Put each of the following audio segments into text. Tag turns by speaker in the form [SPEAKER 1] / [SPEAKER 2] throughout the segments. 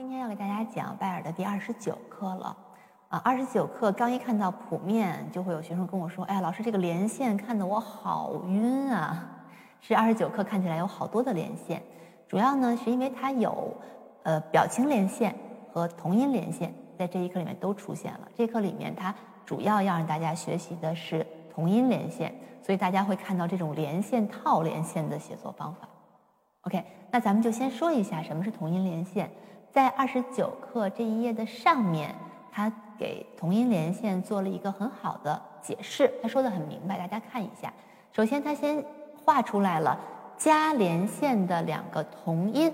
[SPEAKER 1] 今天要给大家讲拜耳的第二十九课了。啊，二十九课刚一看到谱面，就会有学生跟我说：“哎呀，老师，这个连线看得我好晕啊！”是二十九课看起来有好多的连线，主要呢是因为它有呃表情连线和同音连线，在这一课里面都出现了。这课里面它主要要让大家学习的是同音连线，所以大家会看到这种连线套连线的写作方法。OK，那咱们就先说一下什么是同音连线。在二十九课这一页的上面，他给同音连线做了一个很好的解释，他说的很明白，大家看一下。首先，他先画出来了加连线的两个同音，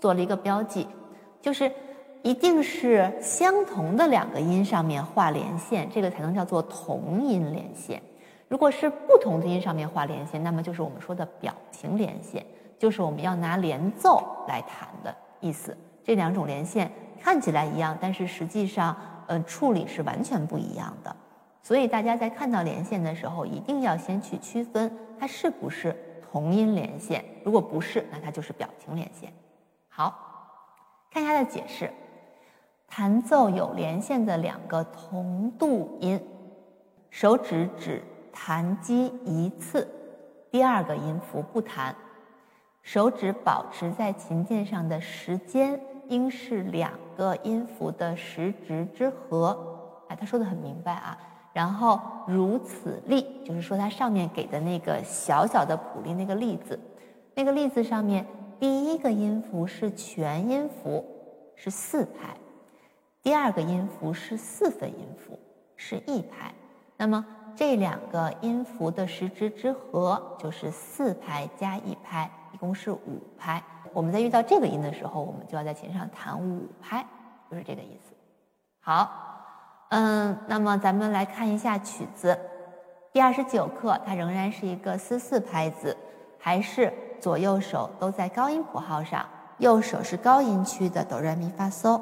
[SPEAKER 1] 做了一个标记，就是一定是相同的两个音上面画连线，这个才能叫做同音连线。如果是不同的音上面画连线，那么就是我们说的表情连线。就是我们要拿连奏来弹的意思，这两种连线看起来一样，但是实际上，呃，处理是完全不一样的。所以大家在看到连线的时候，一定要先去区分它是不是同音连线。如果不是，那它就是表情连线。好，看一下它的解释：弹奏有连线的两个同度音，手指只弹击一次，第二个音符不弹。手指保持在琴键上的时间应是两个音符的时值之和。哎，他说的很明白啊。然后如此例，就是说他上面给的那个小小的谱例那个例子，那个例子上面第一个音符是全音符，是四拍；第二个音符是四分音符，是一拍。那么这两个音符的时值之和就是四拍加一拍。一共是五拍，我们在遇到这个音的时候，我们就要在琴上弹五拍，就是这个意思。好，嗯，那么咱们来看一下曲子，第二十九课，它仍然是一个四四拍子，还是左右手都在高音谱号上，右手是高音区的哆来咪发嗦，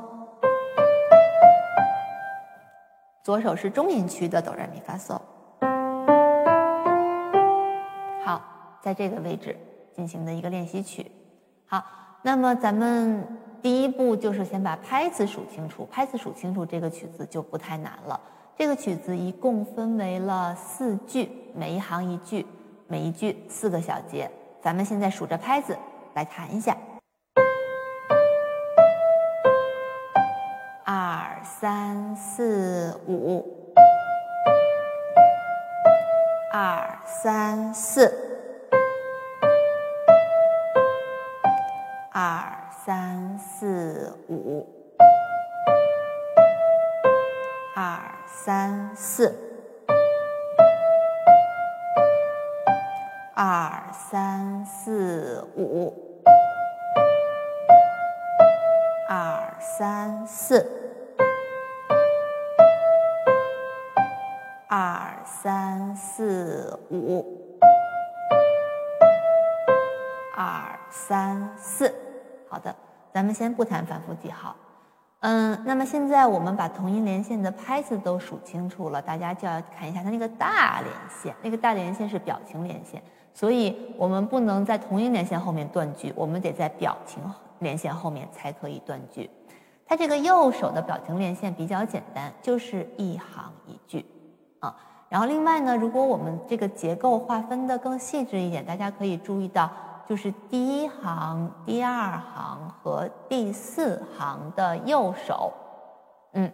[SPEAKER 1] 左手是中音区的哆来咪发嗦。好，在这个位置。进行的一个练习曲，好，那么咱们第一步就是先把拍子数清楚，拍子数清楚，这个曲子就不太难了。这个曲子一共分为了四句，每一行一句，每一句四个小节。咱们现在数着拍子来弹一下，二三四五，二三四。二三四五，二三四，二三四五，二三四，二三四五，二三四。好的，咱们先不谈反复记号。嗯，那么现在我们把同音连线的拍子都数清楚了，大家就要看一下它那个大连线。那个大连线是表情连线，所以我们不能在同音连线后面断句，我们得在表情连线后面才可以断句。它这个右手的表情连线比较简单，就是一行一句啊。然后另外呢，如果我们这个结构划分的更细致一点，大家可以注意到。就是第一行、第二行和第四行的右手，嗯，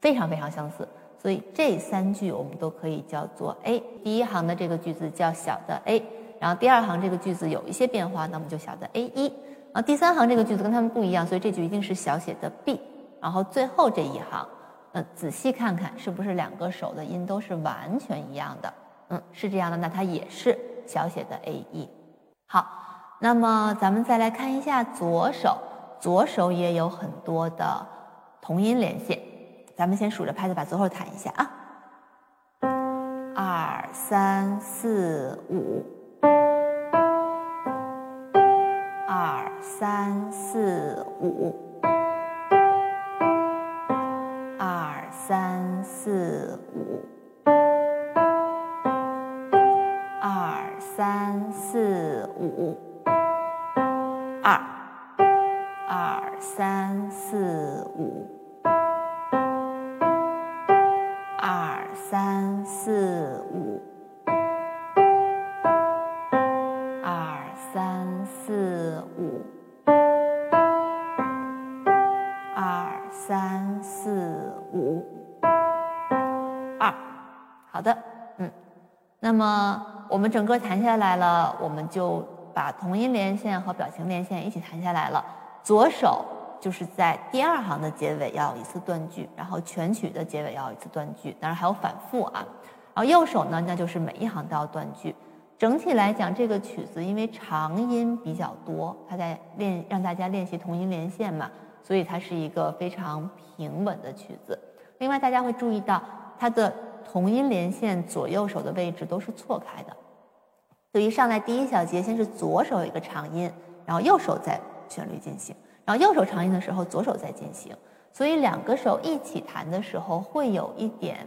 [SPEAKER 1] 非常非常相似，所以这三句我们都可以叫做 A。第一行的这个句子叫小的 a，然后第二行这个句子有一些变化，那么就小的 a 一，然后第三行这个句子跟他们不一样，所以这句一定是小写的 b。然后最后这一行，嗯，仔细看看是不是两个手的音都是完全一样的？嗯，是这样的，那它也是小写的 a 一。好，那么咱们再来看一下左手，左手也有很多的同音连线。咱们先数着拍子，把左手弹一下啊，二三四五，二三四五，二三四五。五，二。二三。四五，二三四五，二三四五，二三四五，二，好的，嗯，那么我们整个弹下来了，我们就把同音连线和表情连线一起弹下来了。左手就是在第二行的结尾要有一次断句，然后全曲的结尾要有一次断句，当然还有反复啊。然后右手呢，那就是每一行都要断句。整体来讲，这个曲子因为长音比较多，它在练让大家练习同音连线嘛，所以它是一个非常平稳的曲子。另外，大家会注意到它的同音连线左右手的位置都是错开的，所以上来第一小节先是左手一个长音，然后右手在。旋律进行，然后右手长音的时候，左手在进行，所以两个手一起弹的时候，会有一点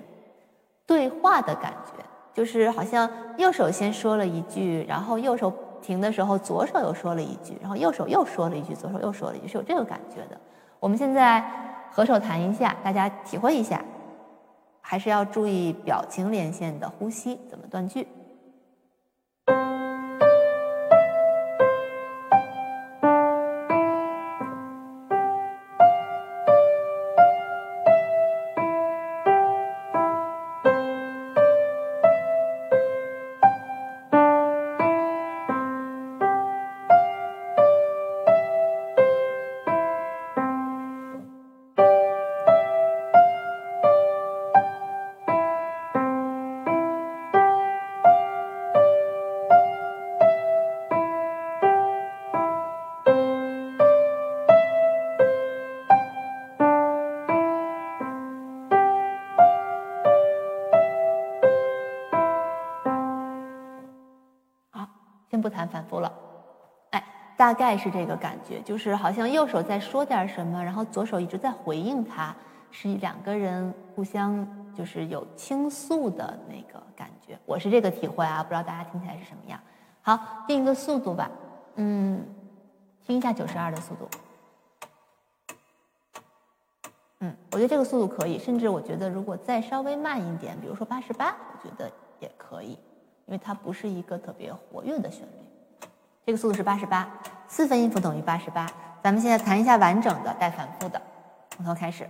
[SPEAKER 1] 对话的感觉，就是好像右手先说了一句，然后右手停的时候，左手又说了一句，然后右手又说了一句，左手又说了一句，是有这个感觉的。我们现在合手弹一下，大家体会一下，还是要注意表情连线的呼吸，怎么断句。不谈反复了，哎，大概是这个感觉，就是好像右手在说点什么，然后左手一直在回应他，是两个人互相就是有倾诉的那个感觉。我是这个体会啊，不知道大家听起来是什么样。好，定一个速度吧，嗯，听一下九十二的速度，嗯，我觉得这个速度可以，甚至我觉得如果再稍微慢一点，比如说八十八，我觉得也可以。因为它不是一个特别活跃的旋律，这个速度是八十八，四分音符等于八十八。咱们现在弹一下完整的带反复的，从头开始。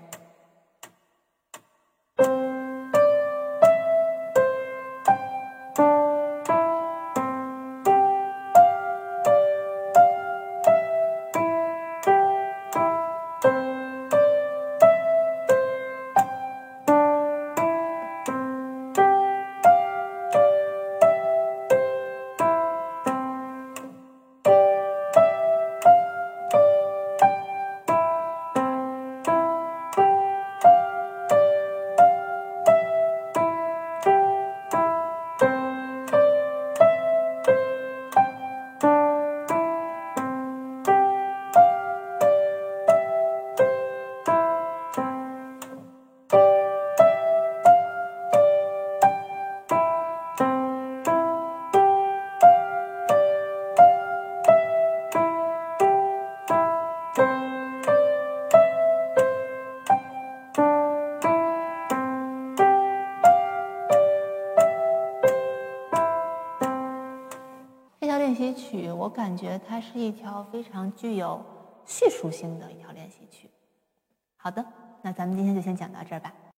[SPEAKER 1] 我感觉它是一条非常具有叙述性的一条练习曲。好的，那咱们今天就先讲到这儿吧。